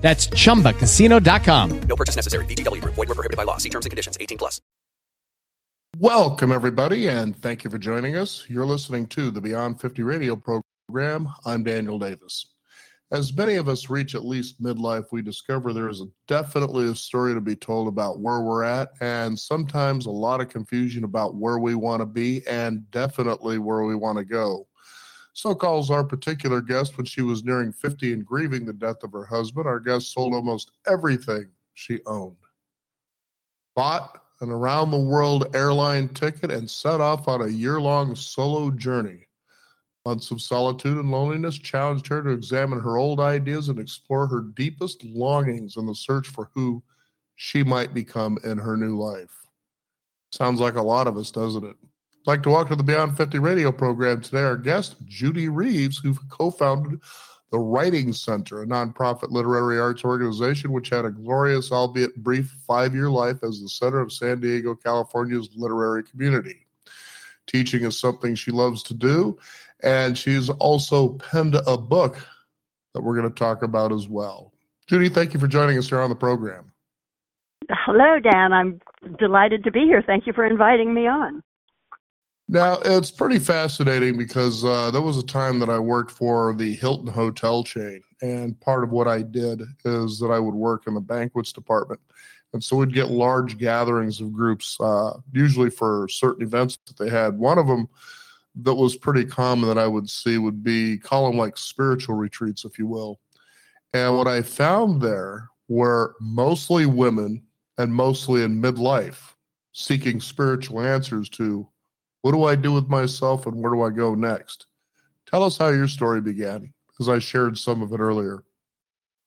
That's chumbacasino.com. No purchase necessary. VGW Group. Void were prohibited by law. See terms and conditions. 18 plus. Welcome, everybody, and thank you for joining us. You're listening to the Beyond 50 radio program. I'm Daniel Davis. As many of us reach at least midlife, we discover there is a, definitely a story to be told about where we're at, and sometimes a lot of confusion about where we want to be and definitely where we want to go. So calls our particular guest when she was nearing 50 and grieving the death of her husband. Our guest sold almost everything she owned, bought an around the world airline ticket, and set off on a year long solo journey. Months of solitude and loneliness challenged her to examine her old ideas and explore her deepest longings in the search for who she might become in her new life. Sounds like a lot of us, doesn't it? I'd like to welcome to the Beyond 50 radio program today our guest, Judy Reeves, who co founded the Writing Center, a nonprofit literary arts organization which had a glorious, albeit brief, five year life as the center of San Diego, California's literary community. Teaching is something she loves to do, and she's also penned a book that we're going to talk about as well. Judy, thank you for joining us here on the program. Hello, Dan. I'm delighted to be here. Thank you for inviting me on. Now, it's pretty fascinating because uh, there was a time that I worked for the Hilton hotel chain. And part of what I did is that I would work in the banquets department. And so we'd get large gatherings of groups, uh, usually for certain events that they had. One of them that was pretty common that I would see would be, call them like spiritual retreats, if you will. And what I found there were mostly women and mostly in midlife seeking spiritual answers to what do I do with myself and where do I go next? Tell us how your story began, because I shared some of it earlier.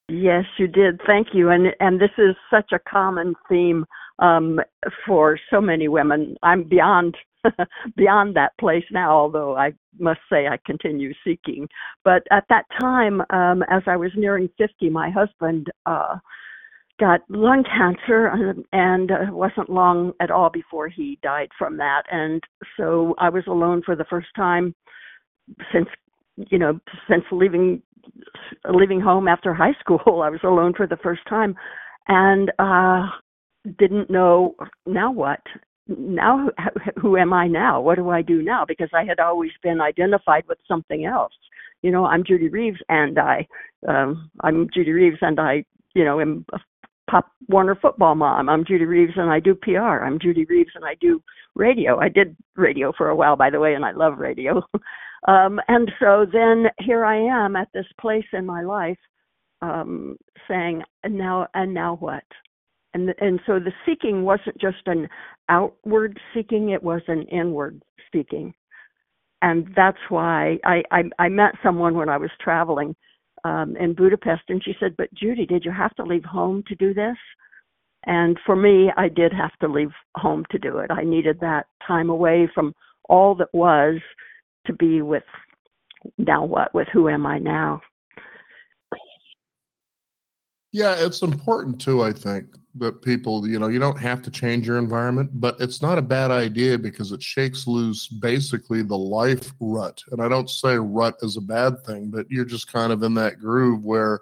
Yes, you did. Thank you. And and this is such a common theme um, for so many women. I'm beyond beyond that place now, although I must say I continue seeking. But at that time, um, as I was nearing 50, my husband uh, got lung cancer and, and wasn't long at all before he died from that. And so i was alone for the first time since you know since leaving leaving home after high school. I was alone for the first time. And uh didn't know now what? Now who am i now? What do i do now? Because i had always been identified with something else. You know i'm judy reeves and i um i'm judy reeves and i you know am Pop Warner football mom. I'm Judy Reeves and I do PR. I'm Judy Reeves and I do radio. I did radio for a while, by the way, and I love radio. um, and so then here I am at this place in my life um, saying, and now, and now what? And, and so the seeking wasn't just an outward seeking, it was an inward seeking. And that's why I, I, I met someone when I was traveling um, in Budapest, and she said, "But Judy, did you have to leave home to do this?" And for me, I did have to leave home to do it. I needed that time away from all that was to be with now what with who am I now? Yeah, it's important too, I think, that people, you know, you don't have to change your environment, but it's not a bad idea because it shakes loose basically the life rut. And I don't say rut is a bad thing, but you're just kind of in that groove where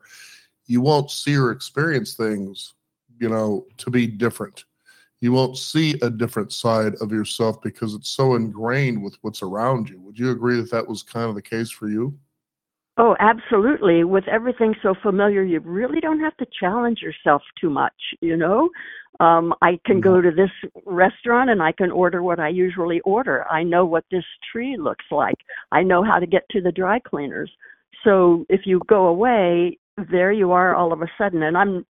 you won't see or experience things, you know, to be different. You won't see a different side of yourself because it's so ingrained with what's around you. Would you agree that that was kind of the case for you? Oh, absolutely. With everything so familiar, you really don't have to challenge yourself too much, you know? Um, I can go mm-hmm. to this restaurant and I can order what I usually order. I know what this tree looks like. I know how to get to the dry cleaners. So if you go away, there you are all of a sudden. And I'm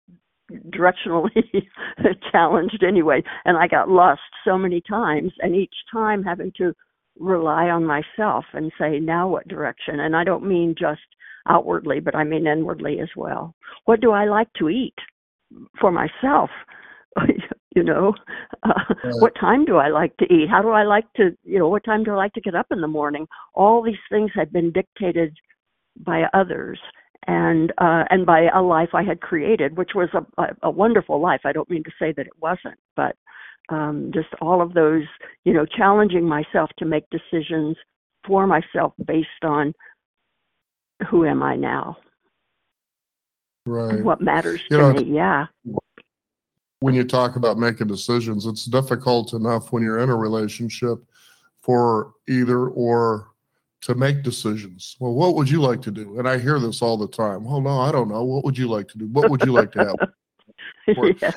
directionally challenged anyway. And I got lost so many times, and each time having to rely on myself and say, now what direction? And I don't mean just outwardly, but I mean inwardly as well. What do I like to eat for myself? you know uh, Right. what time do i like to eat how do i like to you know what time do i like to get up in the morning all these things had been dictated by others and uh and by a life i had created which was a, a a wonderful life i don't mean to say that it wasn't but um just all of those you know challenging myself to make decisions for myself based on who am i now Right. what matters You to know, me yeah when you talk about making decisions, it's difficult enough when you're in a relationship for either or to make decisions. Well, what would you like to do? And I hear this all the time. Well, no, I don't know. What would you like to do? What would you like to have? Yes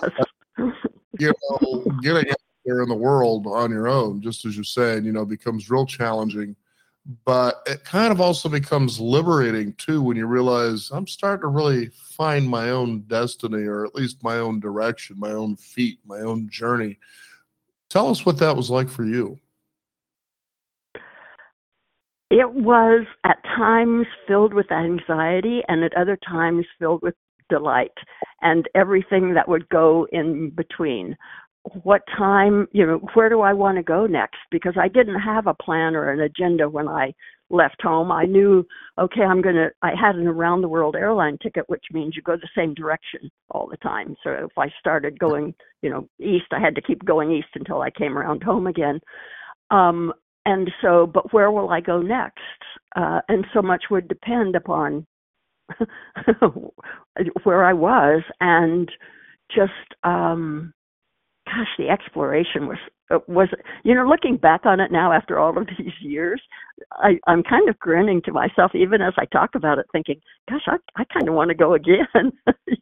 you know, getting out there in the world on your own, just as you're saying, you know, becomes real challenging. But it kind of also becomes liberating too when you realize I'm starting to really find my own destiny or at least my own direction, my own feet, my own journey. Tell us what that was like for you. It was at times filled with anxiety and at other times filled with delight and everything that would go in between. What time, you know, where do I want to go next? Because I didn't have a plan or an agenda when I left home. I knew, okay, I'm going to, I had an around the world airline ticket, which means you go the same direction all the time. So if I started going, you know, east, I had to keep going east until I came around home again. Um, and so but where will i go next uh and so much would depend upon where i was and just um gosh the exploration was uh, was you know looking back on it now after all of these years i i'm kind of grinning to myself even as i talk about it thinking gosh i i kind of want to go again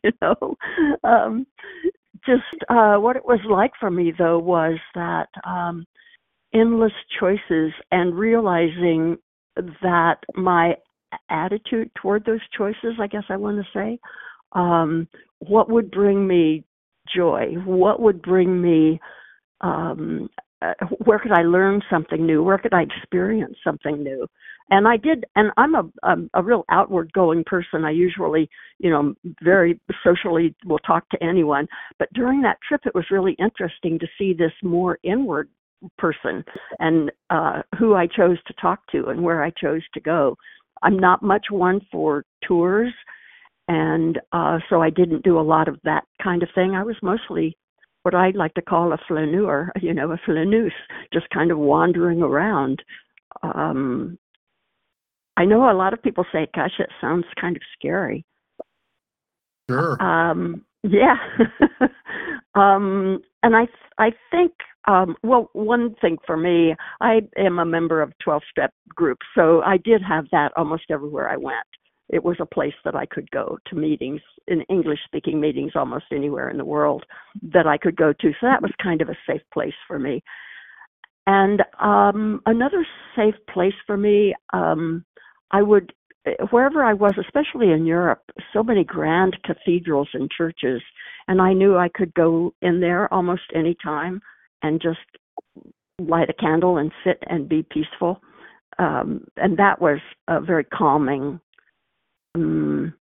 you know? Um just uh what it was like for me though was that um endless choices and realizing that my attitude toward those choices, I guess I want to say, um, what would bring me joy? What would bring me, um, uh, where could I learn something new? Where could I experience something new? And I did, and I'm a, a, a real outward going person. I usually, you know, very socially will talk to anyone. But during that trip, it was really interesting to see this more inward person and uh, who I chose to talk to and where I chose to go. I'm not much one for tours, and uh, so I didn't do a lot of that kind of thing. I was mostly what I'd like to call a flaneur, you know, a flaneuse, just kind of wandering around. Um, I know a lot of people say, "Gosh, it sounds kind of scary." Sure. Um, yeah. um, and I I think um, well, one thing for me, I am a member of 12 step groups, so I did have that almost everywhere I went. It was a place that I could go to meetings, in English speaking meetings almost anywhere in the world that I could go to. So that was kind of a safe place for me. And um, another safe place for me, um, I would, wherever I was, especially in Europe, so many grand cathedrals and churches, and I knew I could go in there almost any time and just light a candle and sit and be peaceful. Um, and that was a very calming. Um,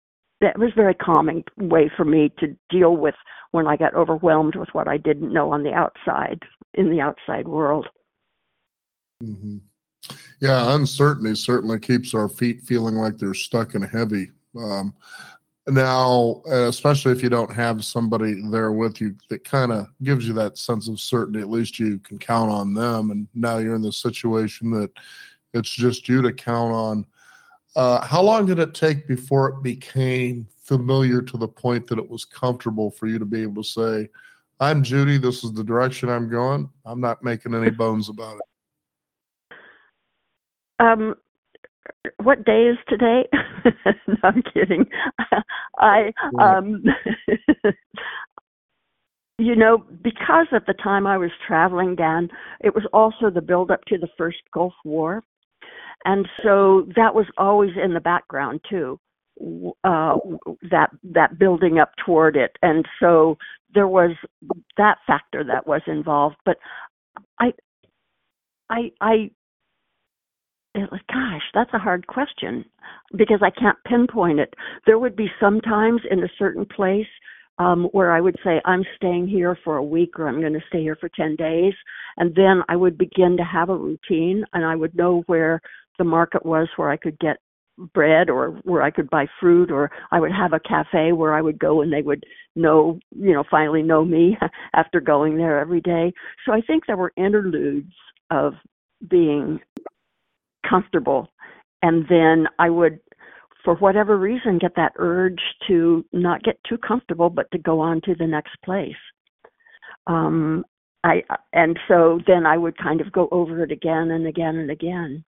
that was very calming way for me to deal with when I got overwhelmed with what I didn't know on the outside in the outside world. hmm Yeah, uncertainty certainly keeps our feet feeling like they're stuck and heavy. Um, now, especially if you don't have somebody there with you that kind of gives you that sense of certainty, at least you can count on them. And now you're in the situation that it's just you to count on. Uh, how long did it take before it became familiar to the point that it was comfortable for you to be able to say, I'm Judy, this is the direction I'm going. I'm not making any bones about it. Um, what day is today? no, I'm kidding. I um you know, because at the time I was traveling, Dan, it was also the build up to the first Gulf War. And so that was always in the background too. Uh that that building up toward it. And so there was that factor that was involved, but I I I it was, gosh, that's a hard question because I can't pinpoint it. There would be some times in a certain place um, where I would say, I'm staying here for a week or I'm going to stay here for 10 days. And then I would begin to have a routine and I would know where the market was where I could get bread or where I could buy fruit or I would have a cafe where I would go and they would know, you know, finally know me after going there every day. So I think there were interludes of being comfortable and then I would for whatever reason get that urge to not get too comfortable but to go on to the next place. Um I and so then I would kind of go over it again and again and again.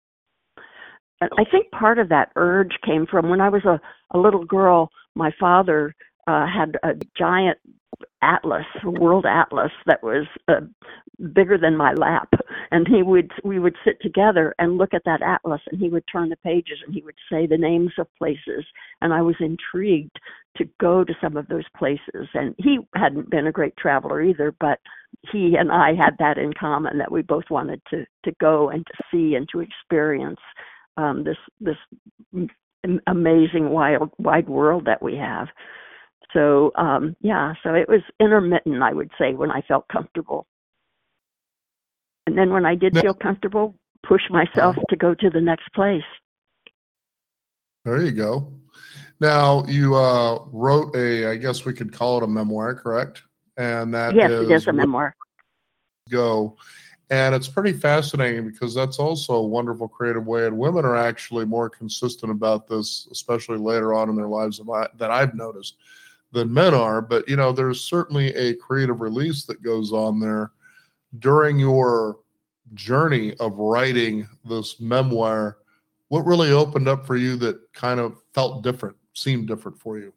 I think part of that urge came from when I was a, a little girl. My father uh, had a giant atlas, world atlas that was uh, bigger than my lap, and he would we would sit together and look at that atlas, and he would turn the pages and he would say the names of places, and I was intrigued to go to some of those places. And he hadn't been a great traveler either, but he and I had that in common that we both wanted to to go and to see and to experience um, this this amazing wild wide world that we have. So um, yeah, so it was intermittent, I would say, when I felt comfortable, and then when I did feel comfortable, push myself to go to the next place. There you go. Now you uh, wrote a, I guess we could call it a memoir, correct? And that yes, is it is a memoir. Go and it's pretty fascinating because that's also a wonderful creative way. And women are actually more consistent about this, especially later on in their lives that I've noticed than men are. But, you know, there's certainly a creative release that goes on there during your journey of writing this memoir. What really opened up for you that kind of felt different, seemed different for you?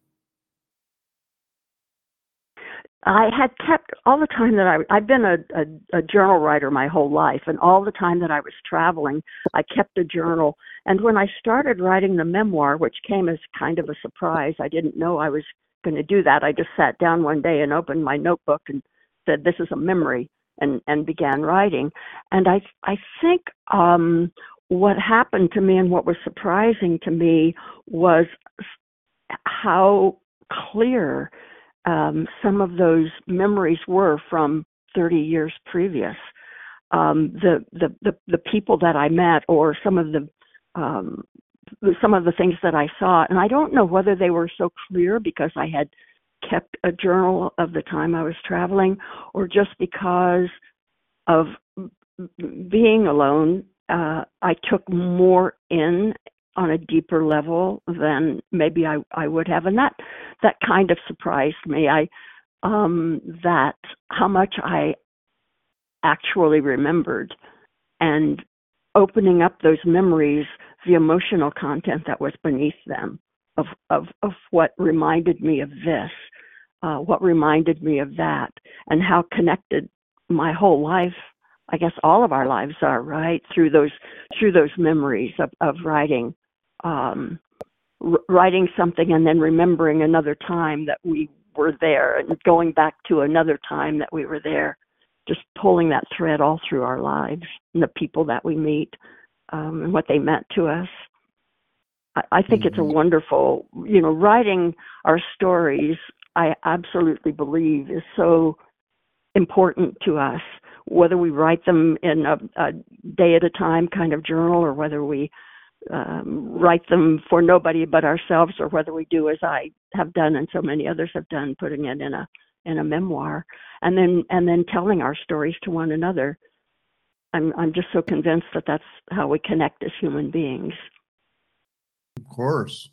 I had kept all the time that I I've been a, a, a journal writer my whole life, and all the time that I was traveling, I kept a journal. And when I started writing the memoir, which came as kind of a surprise, I didn't know I was going to do that. I just sat down one day and opened my notebook and said, "This is a memory," and and began writing. And I I think um, what happened to me and what was surprising to me was how clear um, some of those memories were from 30 years previous. Um, the, the, the the people that I met, or some of the um, some of the things that I saw, and I don't know whether they were so clear because I had kept a journal of the time I was traveling, or just because of being alone, uh, I took more in on a deeper level than maybe I, I would have. And that that kind of surprised me. I um that how much I actually remembered and opening up those memories, the emotional content that was beneath them of of, of what reminded me of this, uh, what reminded me of that, and how connected my whole life I guess all of our lives are right through those through those memories of, of writing um, writing something and then remembering another time that we were there and going back to another time that we were there just pulling that thread all through our lives and the people that we meet um, and what they meant to us i, I think mm-hmm. it's a mm-hmm. wonderful you know writing our stories i absolutely believe is so important to us whether we write them in a, a day at a time kind of journal or whether we um, write them for nobody but ourselves, or whether we do as I have done and so many others have done, putting it in a in a memoir, and then and then telling our stories to one another. I'm I'm just so convinced that that's how we connect as human beings. Of course.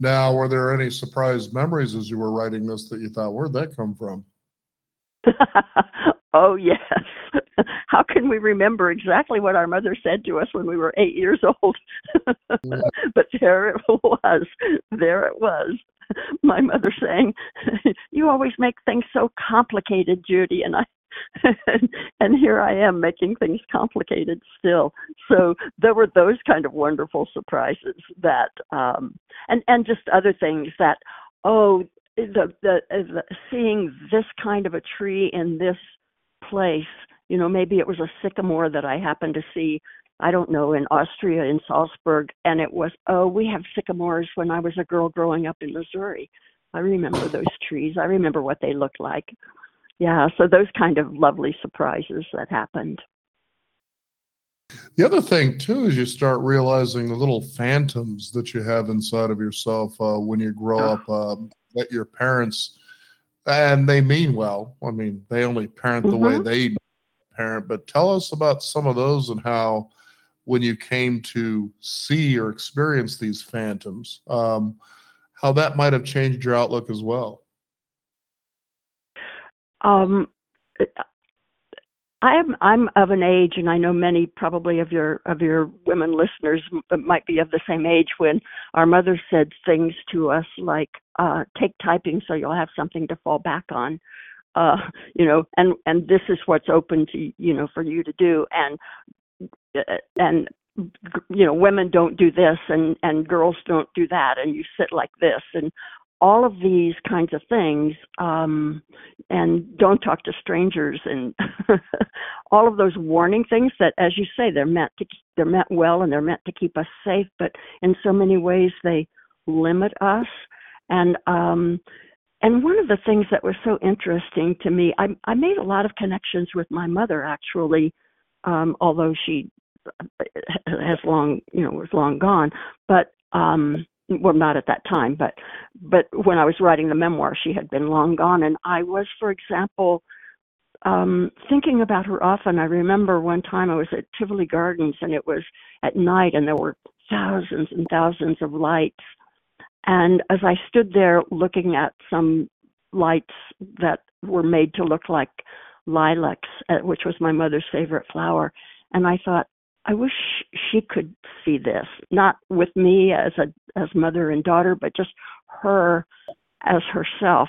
Now, were there any surprise memories as you were writing this that you thought, where'd that come from? oh yes. How can we remember exactly what our mother said to us when we were eight years old? but there it was. There it was. My mother saying, "You always make things so complicated, Judy," and I and here I am making things complicated still. So there were those kind of wonderful surprises that, um, and and just other things that, oh, the, the, the seeing this kind of a tree in this place you know maybe it was a sycamore that i happened to see i don't know in austria in salzburg and it was oh we have sycamores when i was a girl growing up in missouri I remember those trees. I remember what they looked like. Yeah, so those kind of lovely surprises that happened. The other thing too is you start realizing the little phantoms that you have inside of yourself uh, when you grow Oh. up. Uh, that your parents, and they mean well. I mean, they only parent the way Mhm. they parent. But tell us about some of those and how, when you came to see or experience these phantoms, um, how that might have changed your outlook as well. Um, I am I'm of an age, and I know many probably of your of your women listeners might be of the same age when our mother said things to us like, uh, "Take typing so you'll have something to fall back on." Uh, you know, and and this is what's open to you know for you to do, and uh, and you know women don't do this and and girls don't do that and you sit like this and all of these kinds of things um and don't talk to strangers and all of those warning things that as you say they're meant to they're meant well and they're meant to keep us safe but in so many ways they limit us. And um and one of the things that was so interesting to me i i made a lot of connections with my mother actually um although she has long you know was long gone but um well not at that time but but when i was writing the memoir she had been long gone. And i was for example um thinking about her often. I remember one time i was at tivoli gardens and it was at night and there were thousands and thousands of lights. And as i stood there looking at some lights that were made to look like lilacs uh, which was my mother's favorite flower and i thought I wish she could see this, not with me as a as mother and daughter, but just her as herself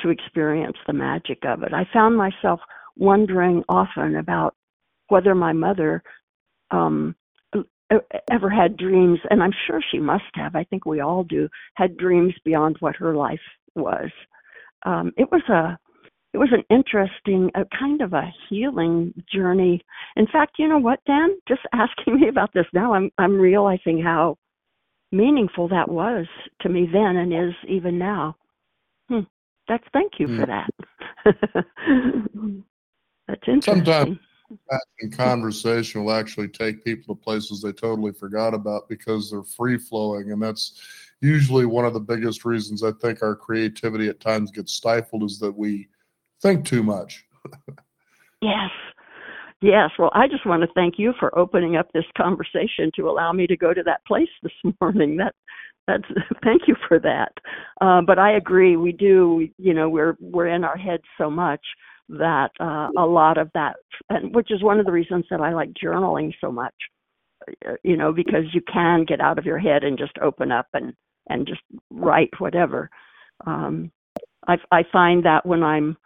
to experience the magic of it. I found myself wondering often about whether my mother um ever had dreams and I'm sure she must have. I think we all do. Had dreams beyond what her life was. Um it was a it was an interesting, a kind of a healing journey. In fact, you know what, Dan? Just asking me about this now, I'm I'm realizing how meaningful that was to me then and is even now. Hmm. That's thank you for that. That's interesting. Sometimes in conversation will actually take people to places they totally forgot about because they're free flowing and that's usually one of the biggest reasons i think our creativity at times gets stifled is that we think too much Yes. Yes. Well, I just want to thank you for opening up this conversation to allow me to go to that place this morning. That that's thank you for that. Uh, but I agree. We do. You know, we're we're in our heads so much that uh, a lot of that, and which is one of the reasons that I like journaling so much. uh, You know, because you can get out of your head and just open up and and just write whatever. Um, I I find that when I'm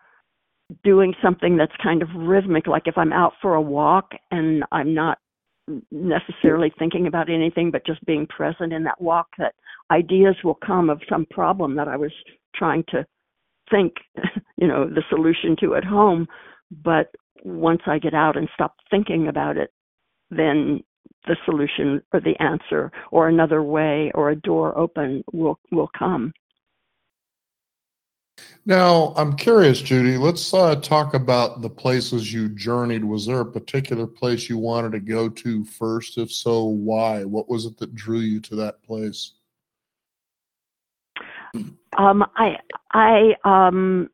doing something that's kind of rhythmic like if i'm out for a walk and i'm not necessarily thinking about anything but just being present in that walk that ideas will come of some problem that i was trying to think you know the solution to at home. But once i get out and stop thinking about it then the solution or the answer or another way or a door open will will come now i'm curious judy let's uh, talk about the places you journeyed was there a particular place you wanted to go to first if so why what was it that drew you to that place Um, I, I, um,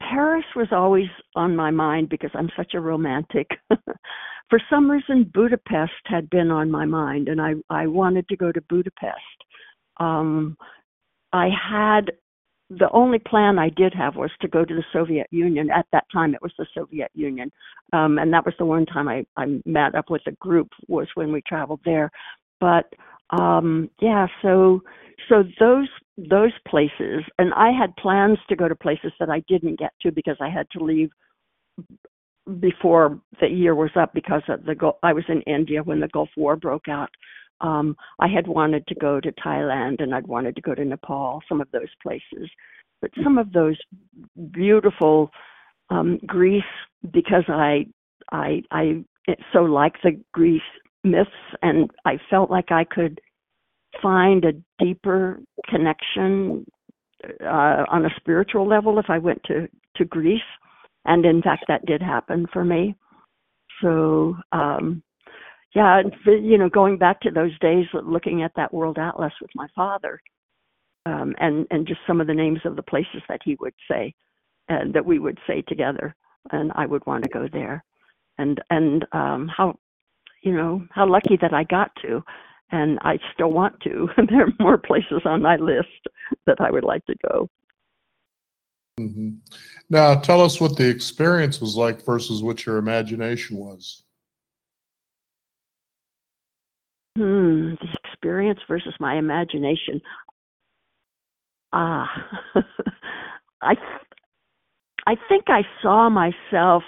Paris was always on my mind because I'm such a romantic. For some reason, Budapest had been on my mind, and I, I wanted to go to Budapest. Um, I had the only plan I did have was to go to the Soviet Union. At that time, it was the Soviet Union, um, and that was the one time I, I met up with a group was when we traveled there. But um, yeah, so so those those places, and I had plans to go to places that I didn't get to because I had to leave before the year was up because of the I was in India when the Gulf War broke out. Um, I had wanted to go to Thailand and I'd wanted to go to Nepal, some of those places, but some of those beautiful um, Greece because I I I so like the Greece myths and I felt like I could find a deeper connection uh, on a spiritual level if I went to to Greece, and in fact that did happen for me. So um, yeah, you know, going back to those days, looking at that world atlas with my father, um, and and just some of the names of the places that he would say, and that we would say together, and I would want to go there, and and um, how, you know, how lucky that I got to, and I still want to. there are more places on my list that I would like to go. Mm-hmm. Now, tell us what the experience was like versus what your imagination was. Hmm, the experience versus my imagination. Ah, I, I think I saw myself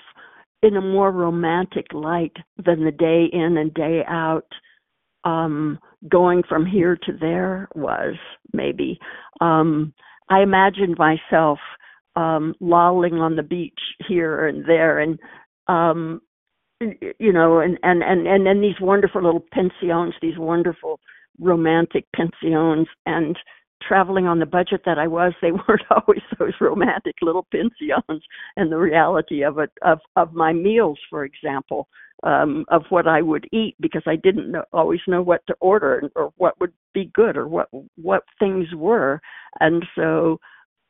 in a more romantic light than the day in and day out. Um, going from here to there was maybe. Um, I imagined myself um, lolling on the beach here and there, and um, you know, and and and and then these wonderful little pensions, these wonderful romantic pensions, and traveling on the budget that I was, they weren't always those romantic little pensions. And the reality of it, of of my meals, for example, um, of what I would eat, because I didn't know, always know what to order or what would be good or what what things were, and so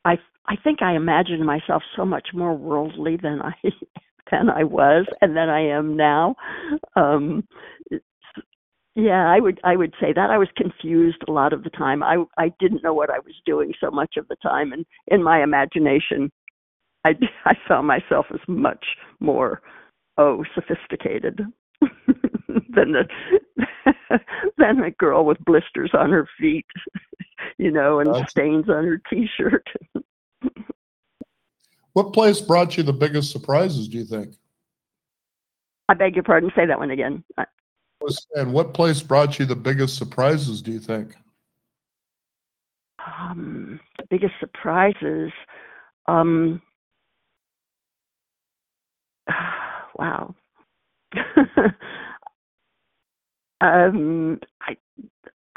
I I think I imagined myself so much more worldly than I than I was and than I am now. Um, yeah, I would I would say that I was confused a lot of the time. I I didn't know what I was doing so much of the time, and in my imagination, I I saw myself as much more oh sophisticated than the than a girl with blisters on her feet, you know, and stains on her t-shirt. What place brought you the biggest surprises, do you think? I beg your pardon, say that one again. And what place brought you the biggest surprises, do you think? Um, the biggest surprises. Um, wow. um, I,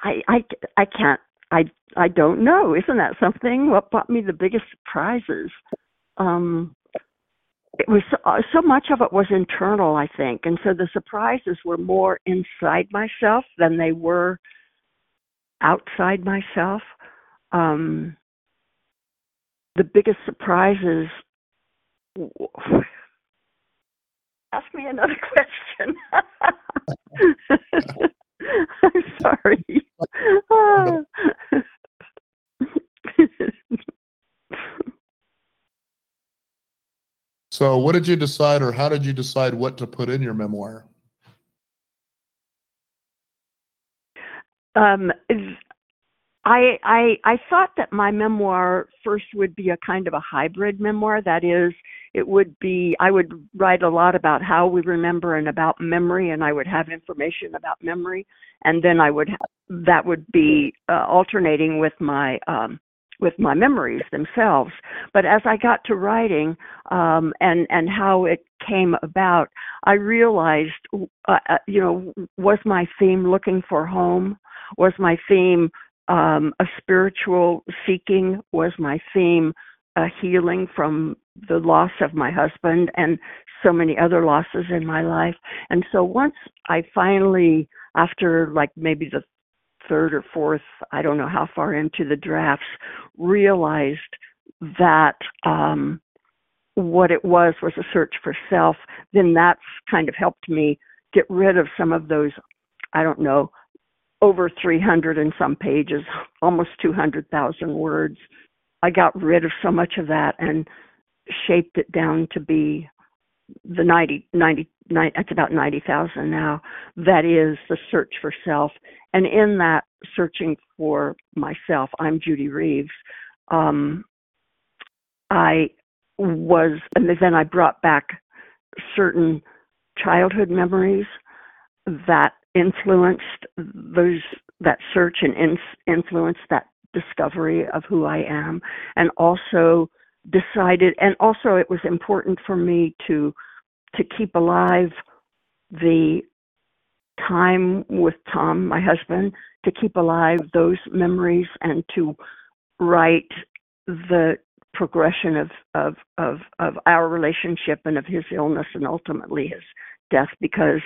I, I, I can't. I, I don't know. Isn't that something? What brought me the biggest surprises? Um it was uh, so much of it was internal i think. And so the surprises were more inside myself than they were outside myself. Um the biggest surprises ask me another question. I'm sorry So, what did you decide, or how did you decide what to put in your memoir? Um, I, I I thought that my memoir first would be a kind of a hybrid memoir. That is, it would be I would write a lot about how we remember and about memory, and I would have information about memory, and then I would have, that would be uh, alternating with my um, with my memories themselves. But as I got to writing um, and and how it came about, I realized, uh, uh, you know, was my theme looking for home? Was my theme um, a spiritual seeking? Was my theme a healing from the loss of my husband and so many other losses in my life? And so once I finally, after like maybe the third or fourth, I don't know how far into the drafts, realized that um, what it was was a search for self, then that's kind of helped me get rid of some of those, I don't know, over 300 and some pages, almost 200,000 words. I got rid of so much of that and shaped it down to be the 90, 90, 90 it's about 90,000 now. That is the search for self. And in that searching for myself, I'm Judy Reeves. Um, I was, and then I brought back certain childhood memories that influenced those that search and in, influenced that discovery of who I am, and also decided, and also it was important for me to to keep alive the time with Tom, my husband, to keep alive those memories and to write the progression of, of of of our relationship and of his illness and ultimately his death because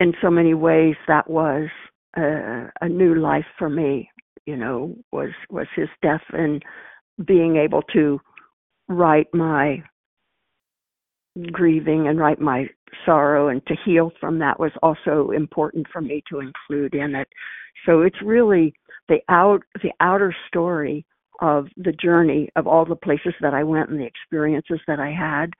in so many ways that was a, a new life for me you know was was his death and being able to write my grieving and write my sorrow and to heal from that was also important for me to include in it. So it's really the out the outer story of the journey of all the places that I went and the experiences that I had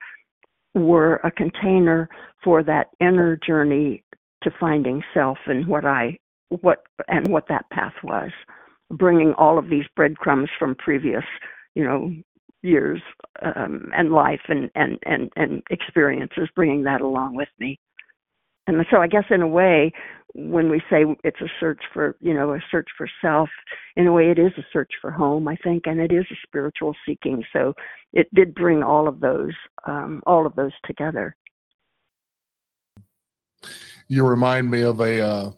were a container for that inner journey to finding self and what I what and what that path was. Bringing all of these breadcrumbs from previous you know years um, and life and, and and and experiences bringing that along with me. And so i guess in a way when we say it's a search for you know a search for self in a way it is a search for home i think and it is a spiritual seeking. So it did bring all of those um, all of those together. You remind me of a uh,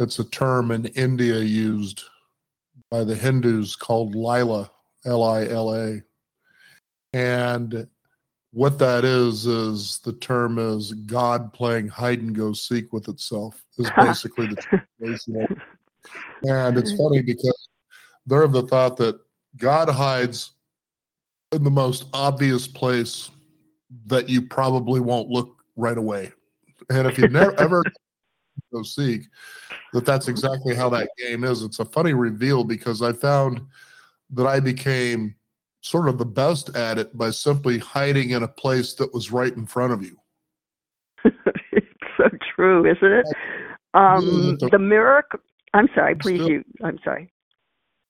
it's a term in india used by the hindus called lila l-i-l-a and what that is is the term is God playing hide and go seek with itself is basically the translation. and it's mm. funny because they're of the thought that God hides in the most obvious place that you probably won't look right away. And if you've never ever go seek, that that's exactly how that game is. It's a funny reveal because I found that I became sort of the best at it by simply hiding in a place that was right in front of you. it's so true, isn't it? Um, the, the mirror. I'm sorry, please. Still, you. I'm sorry.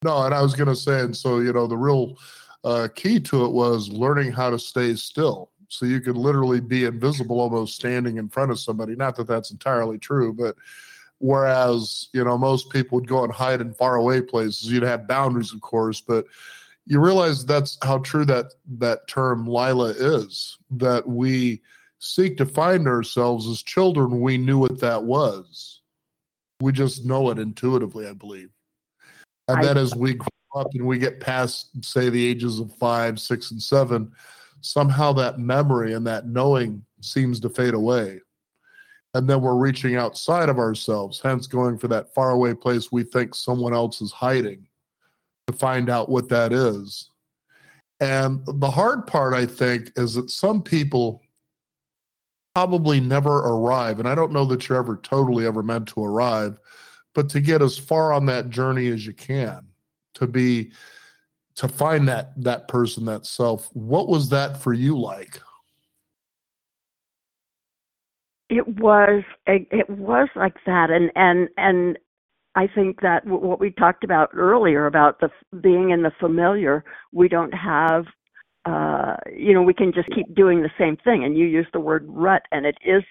No, and I was going to say, and so you know, the real uh, key to it was learning how to stay still. So you could literally be invisible, almost standing in front of somebody. Not that that's entirely true, but whereas you know most people would go and hide in faraway places, you'd have boundaries, of course, but you realize that's how true that that term lila is that we seek to find ourselves as children. We knew what that was. We just know it intuitively i believe. And I, then as we grow up and we get past say the ages of five six and seven somehow that memory and that knowing seems to fade away and then we're reaching outside of ourselves hence going for that faraway place we think someone else is hiding to find out what that is. And the hard part, I think, is that some people probably never arrive. And I don't know that you're ever totally ever meant to arrive, but to get as far on that journey as you can, to be to find that that person, that self. What was that for you like? It was it, was like that, and and and I think that what we talked about earlier about the being in the familiar, we don't have, uh, you know, we can just keep doing the same thing. And you use the word rut, and it is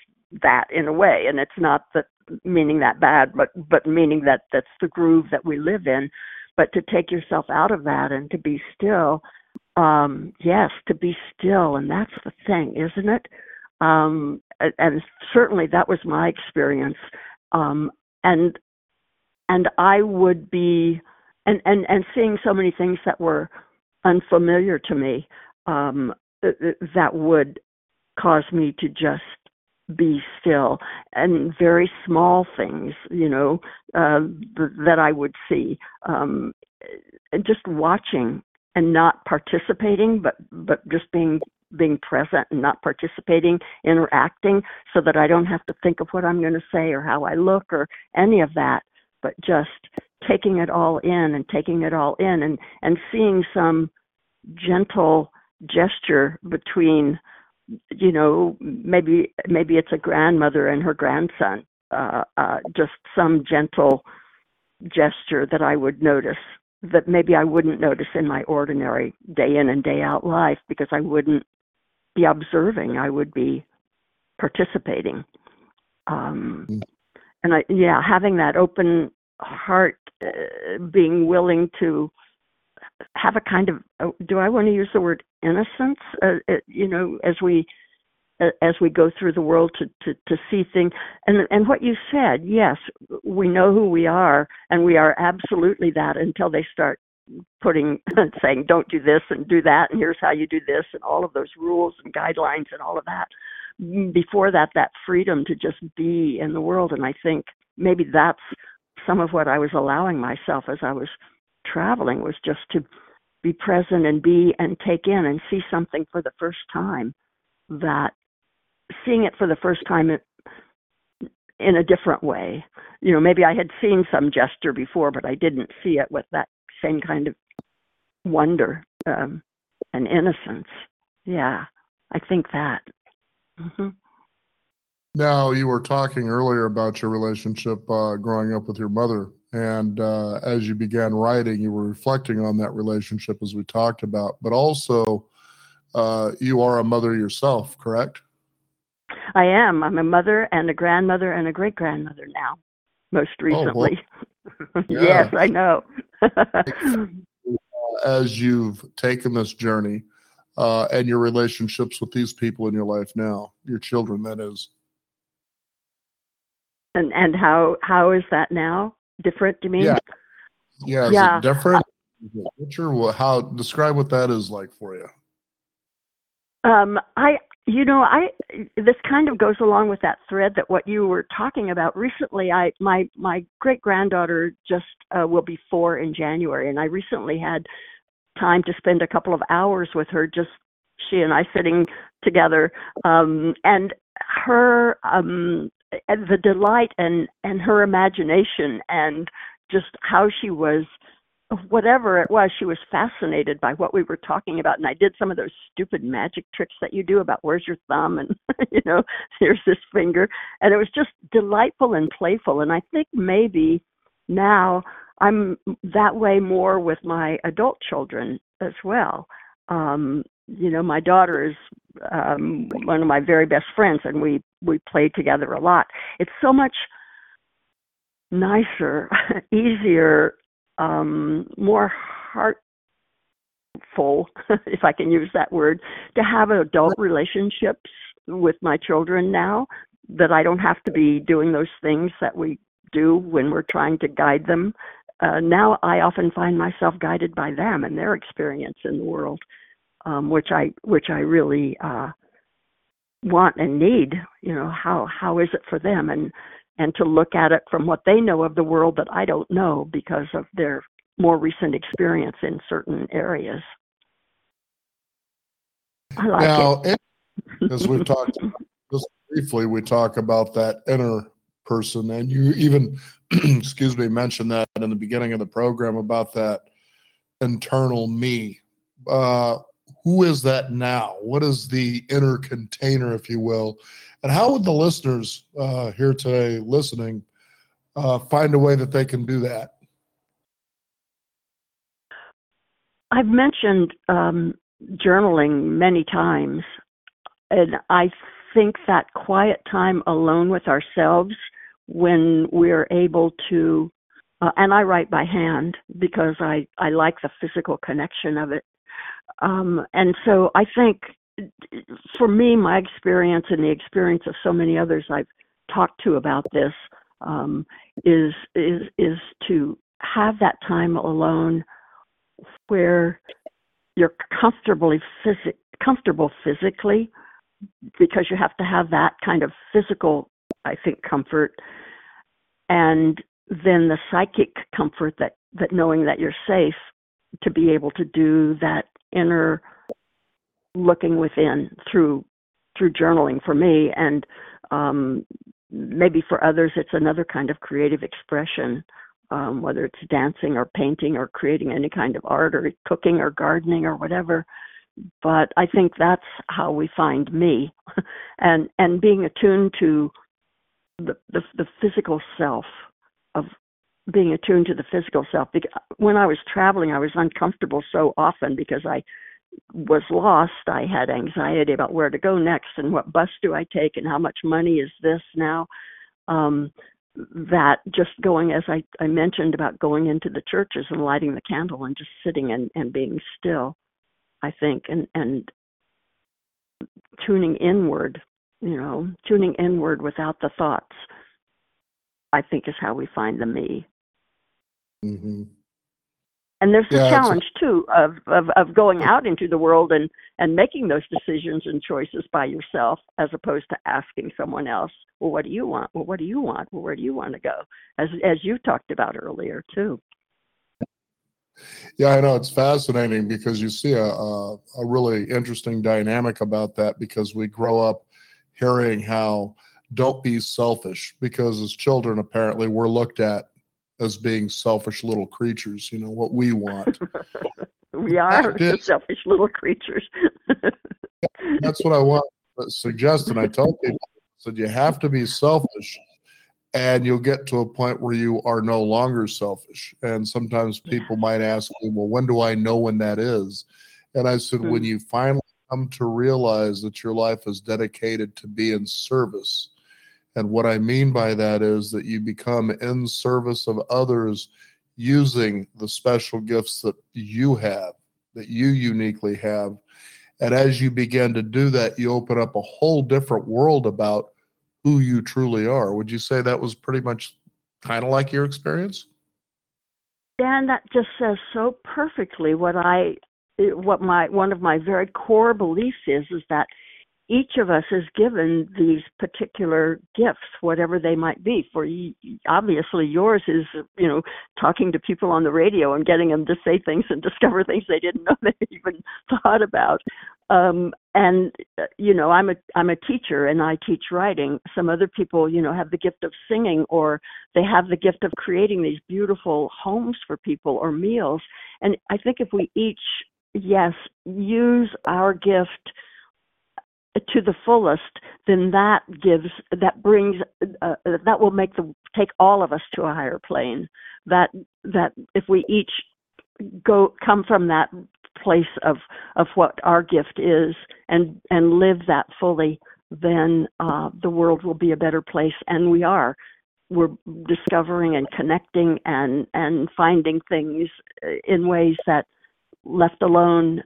that in a way, and it's not that meaning that bad, but but meaning that that's the groove that we live in. But to take yourself out of that and to be still, um, yes, to be still, and that's the thing, isn't it? Um, and certainly that was my experience. Um, and and I would be and and and seeing so many things that were unfamiliar to me um, that would cause me to just be still and very small things you know uh, that i would see um, and just watching and not participating but but just being being present and not participating interacting so that i don't have to think of what i'm going to say or how i look or any of that but just taking it all in and taking it all in and and seeing some gentle gesture between you know maybe maybe it's a grandmother and her grandson uh, uh, just some gentle gesture that I would notice that maybe I wouldn't notice in my ordinary day in and day out life because I wouldn't be observing I would be participating um, mm. and I yeah having that open heart uh, being willing to have a kind of uh, do I want to use the word innocence uh, uh, you know as we uh, as we go through the world to, to to see things and and what you said yes we know who we are and we are absolutely that until they start putting saying don't do this and do that and here's how you do this and all of those rules and guidelines and all of that. Before that that freedom to just be in the world and i think maybe that's some of what i was allowing myself as i was traveling was just to be present and be and take in and see something for the first time that seeing it for the first time in a different way. You know maybe i had seen some gesture before but i didn't see it with that same kind of wonder um, and innocence. Yeah, I think that. Mm-hmm. Now, you were talking earlier about your relationship uh, growing up with your mother. And uh, as you began writing, you were reflecting on that relationship as we talked about, but also uh, you are a mother yourself, correct? I am. I'm a mother and a grandmother and a great grandmother now, most recently. Oh, well, yeah. yes, I know. as you've taken this journey uh, and your relationships with these people in your life now, your children, that is. And and how how is that now? Different? Do you mean? Yeah. Yeah. Is yeah. it different? Sure. How describe what that is like for you? Um, I you know, I this kind of goes along with that thread that what you were talking about recently. I my my great granddaughter just uh, will be four in January, and I recently had time to spend a couple of hours with her, just she and I sitting together, um, and her um, the delight and and her imagination and just how she was whatever it was, she was fascinated by what we were talking about. And I did some of those stupid magic tricks that you do about where's your thumb and, you know, here's this finger. And it was just delightful and playful. And I think maybe now I'm that way more with my adult children as well. Um, you know, my daughter is um, one of my very best friends, and we we play together a lot. It's so much nicer, easier um, more heartful, if I can use that word, to have adult relationships with my children now that I don't have to be doing those things that we do when we're trying to guide them. Uh, now I often find myself guided by them and their experience in the world, um, which I which I really uh, want and need. You know how how is it for them and and to look at it from what they know of the world that I don't know because of their more recent experience in certain areas. I like now, it. as we've talked just briefly, we talk about that inner person, and you even, excuse me, mentioned that in the beginning of the program about that internal me. Uh, who is that now? What is the inner container, if you will? And how would the listeners uh, here today listening uh, find a way that they can do that? I've mentioned um, journaling many times, and I think that quiet time alone with ourselves when we're able to, uh, and I write by hand because I, I like the physical connection of it. Um, and so I think for me, my experience and the experience of so many others I've talked to about this um, is is is to have that time alone where you're comfortably phys- comfortable physically because you have to have that kind of physical I think comfort and then the psychic comfort that that knowing that you're safe to be able to do that inner looking within through through journaling for me and um, maybe for others it's another kind of creative expression um, whether it's dancing or painting or creating any kind of art or cooking or gardening or whatever. But i think that's how we find me. And and being attuned to the, the the physical self of being attuned to the physical self because when i was traveling i was uncomfortable so often because i was lost. I had anxiety about where to go next and what bus do I take and how much money is this now. Um, that just going, as I, I mentioned about going into the churches and lighting the candle and just sitting and, and being still, I think, and, and tuning inward, you know, tuning inward without the thoughts, I think is how we find the me. Mm-hmm. And there's the Yeah, challenge too of, of of going out into the world and and making those decisions and choices by yourself as opposed to asking someone else well what do you want? Well what do you want? Well where do you want to go? As as you talked about earlier too. Yeah, I know it's fascinating because you see a, a a really interesting dynamic about that because we grow up hearing how don't be selfish because as children apparently we're looked at as being selfish little creatures, you know, what we want. we are did- selfish little creatures That's what I want to suggest and I tell people that you have to be selfish and you'll get to a point where you are no longer selfish. And sometimes people might ask me, well, when do I know when that is? And I said, when hmm. you finally come to realize that your life is dedicated to be in service. And what I mean by that is that you become in service of others using the special gifts that you have, that you uniquely have. And as you begin to do that, you open up a whole different world about who you truly are. Would you say that was pretty much kind of like your experience? Dan, that just says so perfectly what I, what my one of my very core beliefs is is that each of us is given these particular gifts, whatever they might be. For you, obviously, yours is you know talking to people on the radio and getting them to say things and discover things they didn't know they even thought about. Um, and uh, you know, I'm a I'm a teacher and I teach writing. Some other people, you know, have the gift of singing or they have the gift of creating these beautiful homes for people or meals. And I think if we each, yes, use our gift to the fullest, then that gives that brings uh, that will make the take all of us to a higher plane. That that if we each go come from that place of of what our gift is and and live that fully, then uh, the world will be a better place, and we are. We're discovering and connecting and and finding things in ways that left alone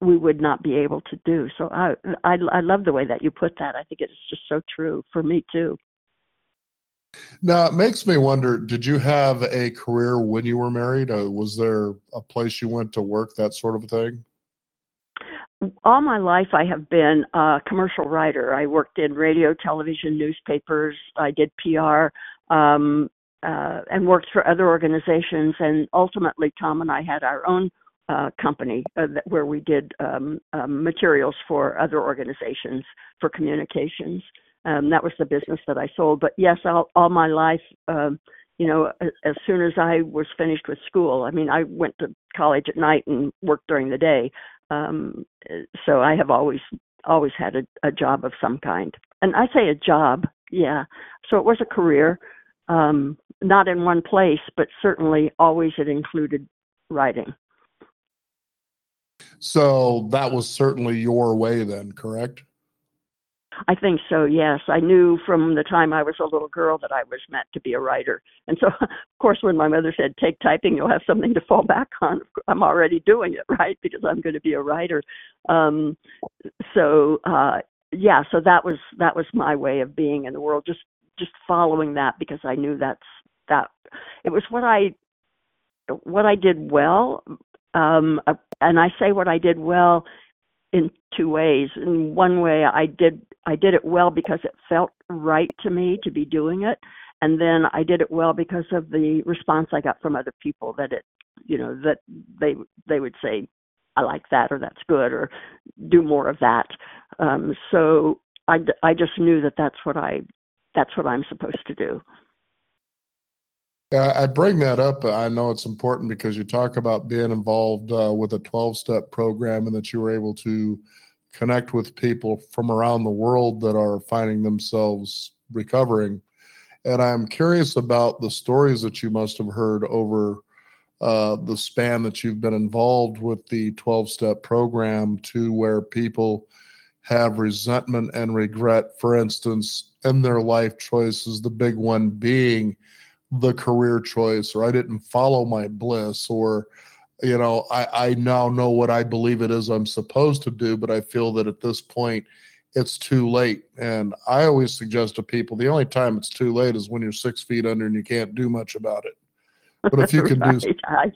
we would not be able to do. So I, I I love the way that you put that. I think it's just so true for me too. Now, it makes me wonder did you have a career when you were married? Uh, was there a place you went to work, that sort of thing? All my life, I have been a commercial writer. I worked in radio, television, newspapers. I did PR um, uh, and worked for other organizations. And ultimately, Tom and I had our own uh, company uh, that, where we did um, um, materials for other organizations for communications. Um, that was the business that I sold. But yes, all, all my life, um, you know, as, as soon as I was finished with school, I mean, I went to college at night and worked during the day. Um, so I have always always had a, a job of some kind, and I say a job, yeah. So it was a career, um, not in one place, but certainly always it included writing. So that was certainly your way then, correct? I think so, yes. I knew from the time I was a little girl that I was meant to be a writer. And so, of course, when my mother said, take typing, you'll have something to fall back on, I'm already doing it, right? Because I'm going to be a writer. Um, so, uh, yeah, so that was, that was my way of being in the world, just, just following that because I knew that's, that, it was what I, what I did well. Um, uh, and I say what I did well in two ways. In one way, I did I did it well because it felt right to me to be doing it, and then I did it well because of the response I got from other people that it, you know, that they they would say, I like that or that's good or do more of that. Um, so I I just knew that that's what I that's what I'm supposed to do. I bring that up. I know it's important because you talk about being involved uh, with a 12 step program and that you were able to connect with people from around the world that are finding themselves recovering. And I'm curious about the stories that you must have heard over uh, the span that you've been involved with the 12 step program to where people have resentment and regret, for instance, in their life choices, the big one being the career choice or I didn't follow my bliss or you know I, I now know what I believe it is I'm supposed to do, but I feel that at this point it's too late. And I always suggest to people the only time it's too late is when you're six feet under and you can't do much about it. But if you can right. do I,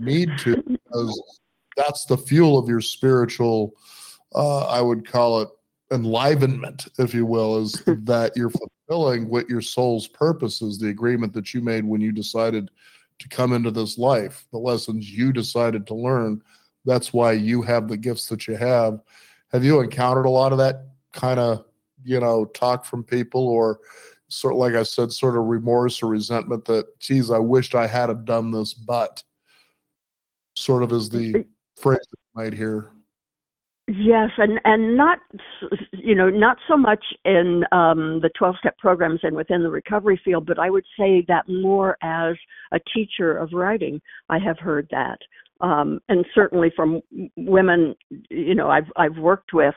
need to because that's the fuel of your spiritual uh, i would call it enlivenment if you will is that you're fulfilling what your soul's purpose is the agreement that you made when you decided to come into this life the lessons you decided to learn. That's why you have the gifts that you have. Have you encountered a lot of that kind of you know talk from people or sort of like i said sort of remorse or resentment that geez i wished i had have done this but sort of is the phrase that you might hear Yes, and and not you know not so much in um, the twelve step programs and within the recovery field, but I would say that more as a teacher of writing, I have heard that, um, and certainly from women you know I've I've worked with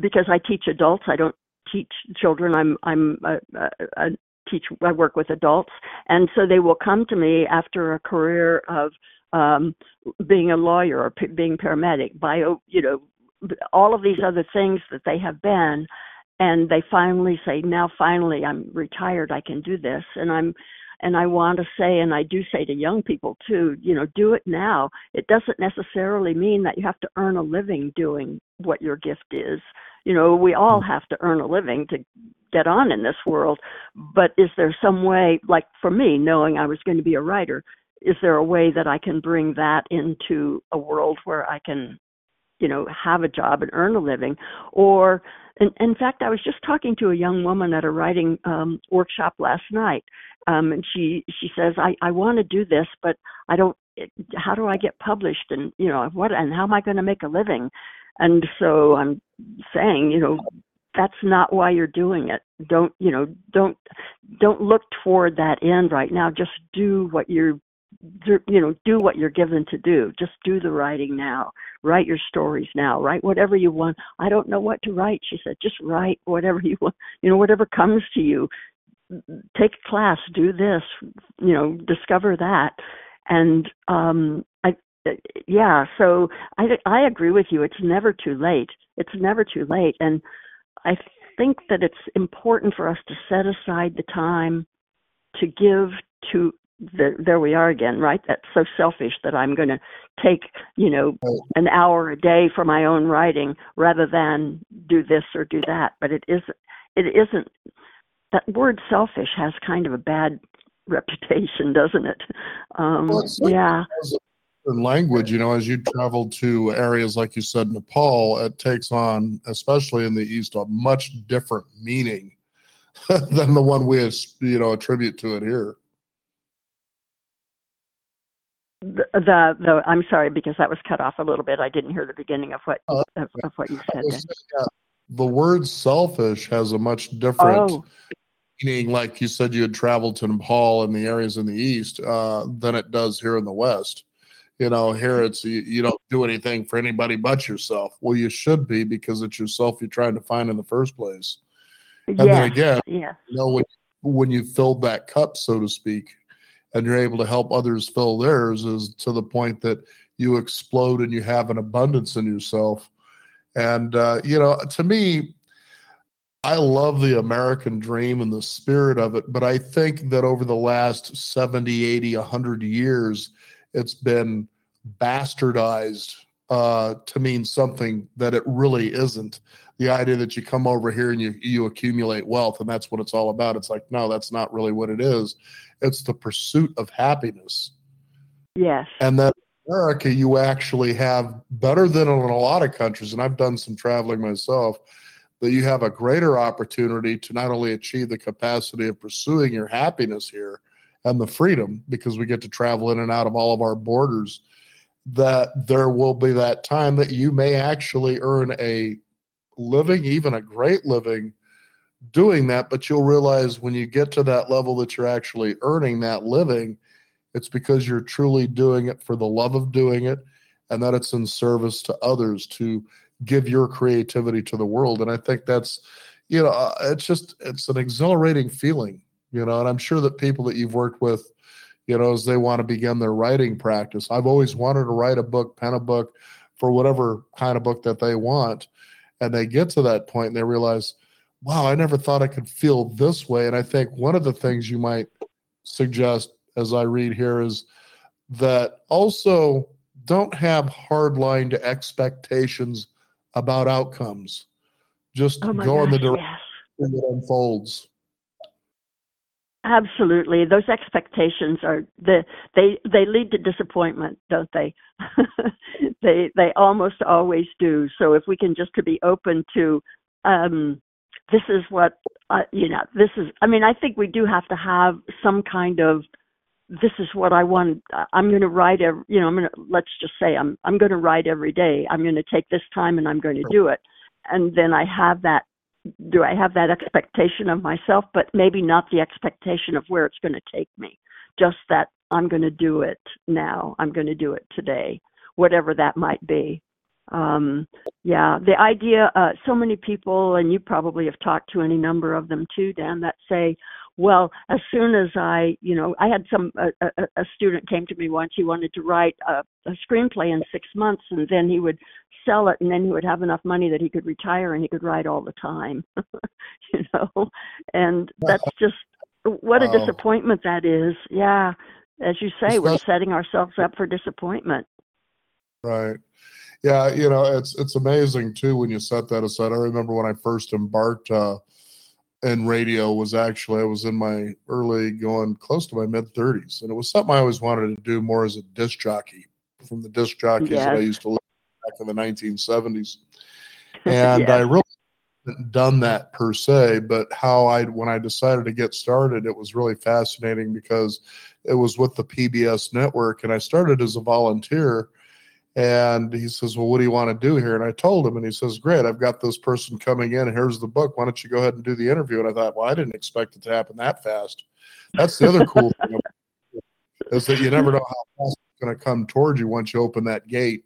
because I teach adults. I don't teach children. I'm I'm a, a, a teach. I work with adults, and so they will come to me after a career of um, being a lawyer or p- being paramedic, bio, you know, all of these other things that they have been and they finally say now finally i'm retired i can do this. And i'm and i want to say and i do say to young people too you know do it now. It doesn't necessarily mean that you have to earn a living doing what your gift is. You know we all mm. have to earn a living to get on in this world but is there some way like for me knowing i was going to be a writer is there a way that i can bring that into a world where i can you know have a job and earn a living. Or in, in fact i was just talking to a young woman at a writing um workshop last night um and she she says i i want to do this but i don't how do i get published? And you know what and how am i going to make a living? And so i'm saying you know that's not why you're doing it. Don't you know don't don't look toward that end right now. Just do what you're you know do what you're given to do. Just do the writing now. Write your stories now. Write whatever you want. I don't know what to write she said. Just write whatever you want you know whatever comes to you. Take a class do this you know discover that. And um i yeah so i i agree with you. It's never too late. It's never too late. And i think that it's important for us to set aside the time to give to the, there we are again, right? That's so selfish that I'm going to take, you know, an hour a day for my own writing rather than do this or do that. But it isn't. It isn't. That word "selfish" has kind of a bad reputation, doesn't it? Um, well, yeah. In language, you know, as you travel to areas like you said, Nepal, it takes on, especially in the East, a much different meaning than the one we, you know, attribute to it here. The, the the I'm sorry because that was cut off a little bit. I didn't hear the beginning of what uh, of, of, what you said. Saying, uh, the word selfish has a much different oh. meaning, like you said, you had traveled to Nepal and the areas in the east uh, than it does here in the west. You know, here it's you, you don't do anything for anybody but yourself. Well, you should be because it's yourself you're trying to find in the first place. And then again, yeah. you know when when you filled that cup, so to speak, and you're able to help others fill theirs is to the point that you explode and you have an abundance in yourself. And, uh, you know, to me, I love the American dream and the spirit of it, but I think that over the last 70, 80, 100 years, it's been bastardized uh, to mean something that it really isn't. The idea that you come over here and you you accumulate wealth and that's what it's all about. It's like no, that's not really what it is. It's the pursuit of happiness. Yes. And then America, you actually have better than in a lot of countries, and I've done some traveling myself, that you have a greater opportunity to not only achieve the capacity of pursuing your happiness here and the freedom, because we get to travel in and out of all of our borders, that there will be that time that you may actually earn a living, even a great living, doing that. But you'll realize when you get to that level that you're actually earning that living, it's because you're truly doing it for the love of doing it and that it's in service to others to give your creativity to the world. And I think that's, you know, uh, it's just, it's an exhilarating feeling, you know, and I'm sure that people that you've worked with, you know, as they want to begin their writing practice, I've always mm-hmm. wanted to write a book, pen a book for whatever kind of book that they want and they get to that point and they realize, wow, I never thought I could feel this way. And I think one of the things you might suggest as I read here is that also don't have hard-lined expectations about outcomes. Just Oh go in the direction yes. that unfolds. Absolutely. Those expectations are the they they lead to disappointment, don't they? they they almost always do. So if we can just to be open to um this is what uh, you know, this is I mean, I think we do have to have some kind of this is what I want. I'm going to write every, you know, I'm going to let's just say I'm I'm going to write every day. I'm going to take this time and I'm going to do it. And then I have that do I have that expectation of myself, but maybe not the expectation of where it's going to take me. Just that I'm going to do it now. I'm going to do it today, whatever that might be. Um, yeah, the idea, uh, so many people, and you probably have talked to any number of them too, Dan, that say, well, as soon as I, you know, I had some, a, a, a student came to me once, he wanted to write a, a screenplay in six months and then he would sell it and then he would have enough money that he could retire and he could write all the time, you know, and that's just, what a Wow. disappointment that is. Yeah. As you say, we're Especially- setting ourselves up for disappointment. Right. Yeah, you know, it's it's amazing too when you set that aside. I remember when I first embarked uh in radio was actually I was in my early going close to my mid thirties and it was something I always wanted to do more as a disc jockey from the disc jockeys that I used to to back in the nineteen seventies. And Yes. I really done that per se, but how I when I decided to get started, it was really fascinating because it was with the PBS network and I started as a volunteer and he says, Well, what do you want to do here? And I told him, and he says, Great, I've got this person coming in. Here's the book. Why don't you go ahead and do the interview? And I thought, Well, I didn't expect it to happen that fast. That's the other cool thing is that you never know how fast it's going to come towards you once you open that gate.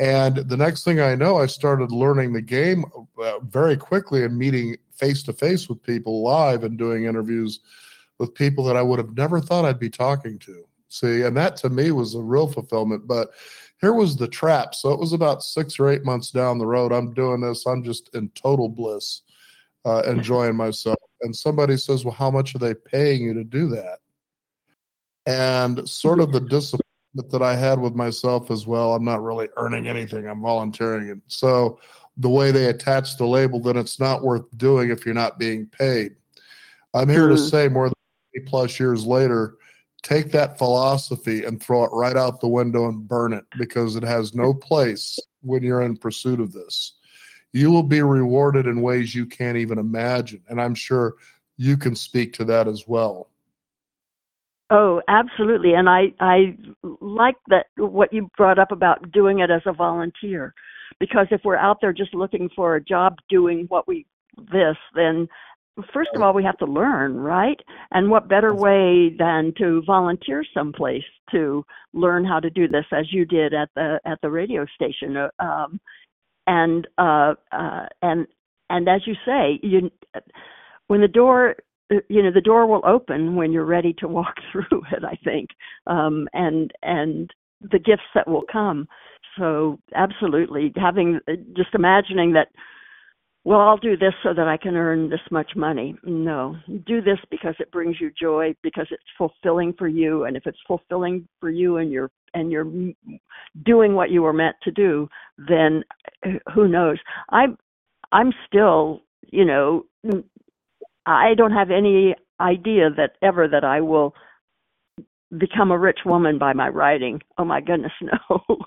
And the next thing I know, I started learning the game uh, very quickly and meeting face to face with people live and doing interviews with people that I would have never thought I'd be talking to. See, and that to me was a real fulfillment. But here was the trap. So it was about six or eight months down the road. I'm doing this. I'm just in total bliss, uh, enjoying myself. And somebody says, Well, how much are they paying you to do that? And sort of the disappointment that I had with myself as well. I'm not really earning anything, I'm volunteering. And so the way they attach the label, then it's not worth doing if you're not being paid. I'm here to Mhm. say more than 20 plus years later, take that philosophy and throw it right out the window and burn it because it has no place when you're in pursuit of this. You will be rewarded in ways you can't even imagine. And I'm sure you can speak to that as well. Oh, absolutely. And I I like that what you brought up about doing it as a volunteer because if we're out there just looking for a job doing what we this then first of all we have to learn, right? And what better way than to volunteer someplace to learn how to do this as you did at the at the radio station uh, um and uh uh and and as you say, you when the door you know the door will open when you're ready to walk through it i think um and and the gifts that will come. So absolutely having just imagining that well i'll do this so that i can earn this much money. No do this because it brings you joy because it's fulfilling for you and if it's fulfilling for you and you're and you're doing what you were meant to do then uh, who knows? I'm i'm still you know I don't have any idea that ever that I will become a rich woman by my writing. Oh my goodness, no.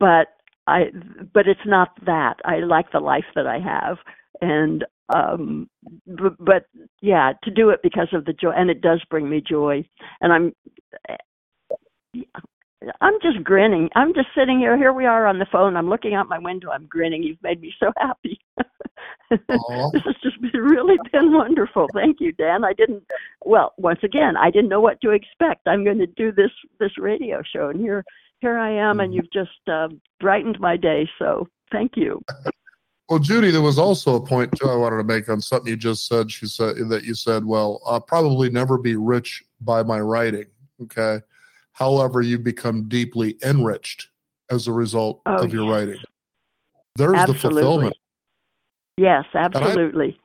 but I but it's not that. I like the life that I have and um but, but yeah, to do it because of the joy and it does bring me joy. And I'm I'm just grinning. I'm just sitting here. Here we are on the phone. I'm looking out my window. I'm grinning. You've made me so happy. This has just been really been wonderful. Thank you, Dan. I didn't. Well, once again, I didn't know what to expect. I'm going to do this this radio show, and here here I am, and you've just uh, brightened my day. So thank you. Well, Judy, there was also a point too I wanted to make on something you just said. She said that you said, "Well, I'll probably never be rich by my writing." Okay, however, you become deeply enriched as a result Oh, of your yes. writing. There's the fulfillment Yes, absolutely.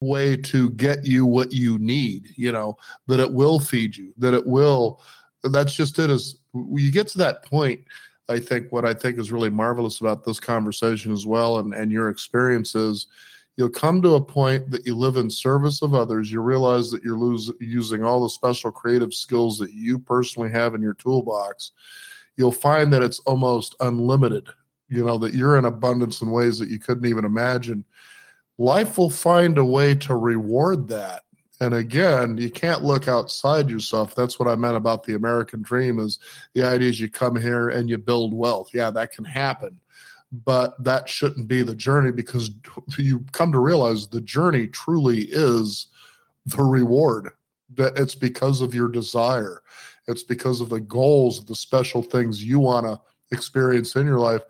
way to get you what you need. You know that it will feed you. That it will. That's just it. Is you get to that point, I think what I think is really marvelous about this conversation as well and, and your experiences, you'll come to a point that you live in service of others. You realize that you're lose, using all the special creative skills that you personally have in your toolbox. You'll find that it's almost unlimited, you know, that you're in abundance in ways that you couldn't even imagine. Life will find a way to reward that. And again you can't look outside yourself. That's what i meant about the american dream is the idea is you come here and you build wealth. Yeah that can happen but that shouldn't be the journey because you come to realize the journey truly is the reward. That it's because of your desire. It's because of the goals the special things you want to experience in your life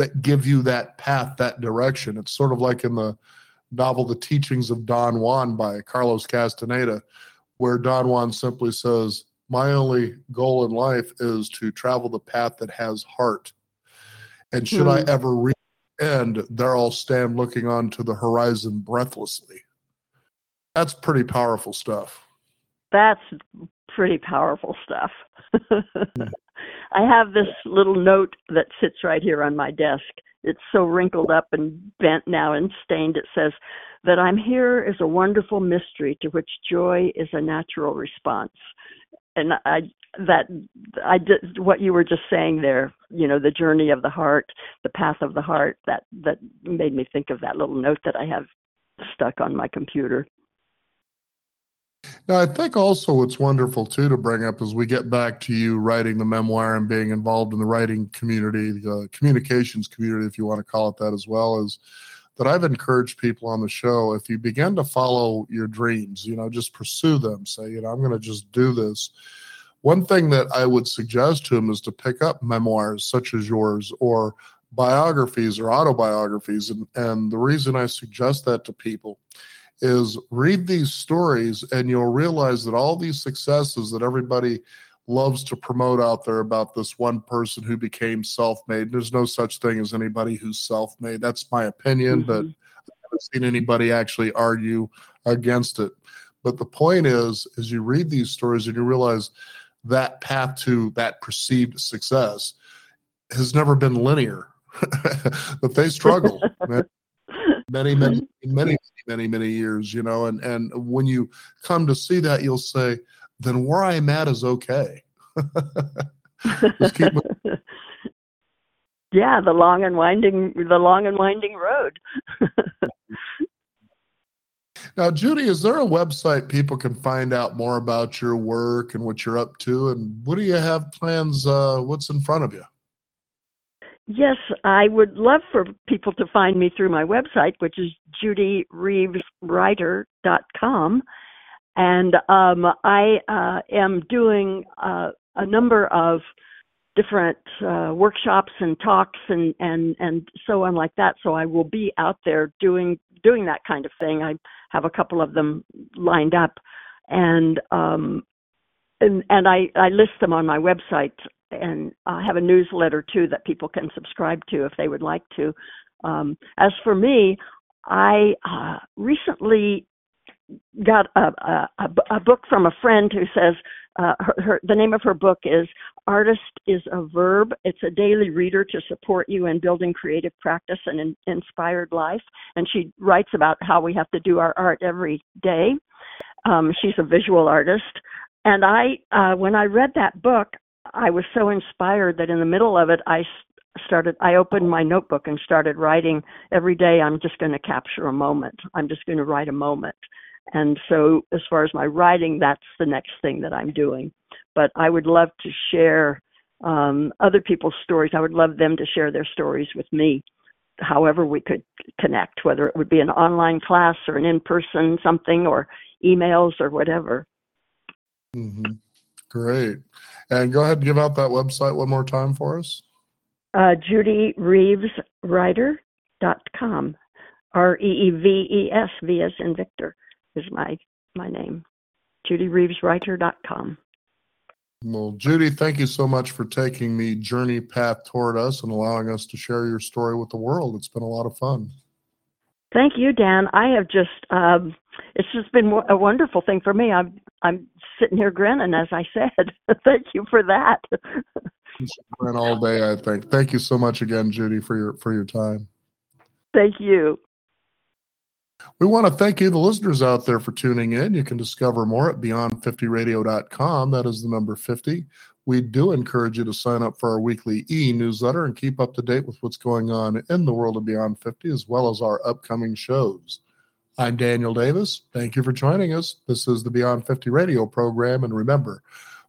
that give you that path that direction it's sort of like in the novel The Teachings of Don Juan by Carlos Castaneda, where Don Juan simply says, My only goal in life is to travel the path that has heart. And should I hmm. ever reach the end, there I'll stand looking on to the horizon breathlessly. That's pretty powerful stuff. That's pretty powerful stuff. I have this little note that sits right here on my desk it's so wrinkled up and bent now and stained. It says that I'm here is a wonderful mystery to which joy is a natural response. And I that I did what you were just saying there. You know, the journey of the heart, the path of the heart. That that made me think of that little note that I have stuck on my computer. Now, I think also what's wonderful too to bring up as we get back to you writing the memoir and being involved in the writing community, the communications community, if you want to call it that as well, is that I've encouraged people on the show if you begin to follow your dreams, you know, just pursue them, say, you know, I'm going to just do this. One thing that I would suggest to them is to pick up memoirs such as yours or biographies or autobiographies. And, and the reason I suggest that to people is read these stories and you'll realize that all these successes that everybody loves to promote out there about this one person who became self-made there's no such thing as anybody who's self-made. That's my opinion mm-hmm. but i haven't seen anybody actually argue against it. But the point is as you read these stories and you realize that path to that perceived success has never been linear but they struggle many, many, many, many, many years, you know, and, and when you come to see that, you'll say, then where I'm at is okay. yeah, the long and winding, the long and winding road. now, Judy, is there a website people can find out more about your work and what you're up to, and what do you have plans? Uh, what's in front of you? Yes, I would love for people to find me through my website, which is judyreeveswriter.com. And um, I uh, am doing uh, a number of different uh, workshops and talks and, and, and so on like that. So I will be out there doing doing that kind of thing. I have a couple of them lined up, and um, and, and I, I list them on my website and I have a newsletter too that people can subscribe to if they would like to. Um, as for me, I uh, recently got a, a, a, book from a friend who says uh, her, her, the name of her book is Artist is a Verb. It's a daily reader to support you in building creative practice and in, inspired life. And she writes about how we have to do our art every day. Um, she's a visual artist. And I, uh, when I read that book, I was so inspired that in the middle of it, I started, I opened my notebook and started writing every day. I'm just going to capture a moment. I'm just going to write a moment. And so, as far as my writing, that's the next thing that I'm doing. But I would love to share um, other people's stories. I would love them to share their stories with me, however we could connect, whether it would be an online class or an in person something or emails or whatever. Mm-hmm. Great. And go ahead and give out that website one more time for us. Uh, JudyReevesWriter.com. R E E V E S, V as in Victor, is my, my name. JudyReevesWriter.com. Well, Judy, thank you so much for taking the journey path toward us and allowing us to share your story with the world. It's been a lot of fun. Thank you, Dan. I have just, um, it's just been a wonderful thing for me. I'm, I'm sitting here grinning, as I said. Thank you for that. went all day. I think. Thank you so much again, Judy, for your for your time. Thank you. We want to thank you, the listeners out there, for tuning in. You can discover more at beyond50radio.com. That is the number 50. We do encourage you to sign up for our weekly e newsletter and keep up to date with what's going on in the world of Beyond 50 as well as our upcoming shows. I'm Daniel Davis. Thank you for joining us. This is the Beyond 50 radio program. And remember,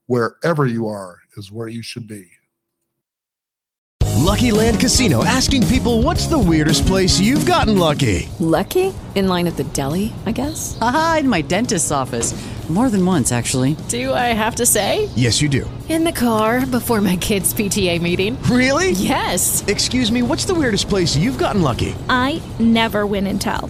wherever you are is where you should be. Lucky Land Casino asking people what's the weirdest place you've gotten lucky? Lucky? In line at the deli, I guess? Aha, in my dentist's office. More than once, actually. Do I have to say? Yes, you do. In the car before my kids' PTA meeting. Really? Yes. Excuse me, what's the weirdest place you've gotten lucky? I never win and tell.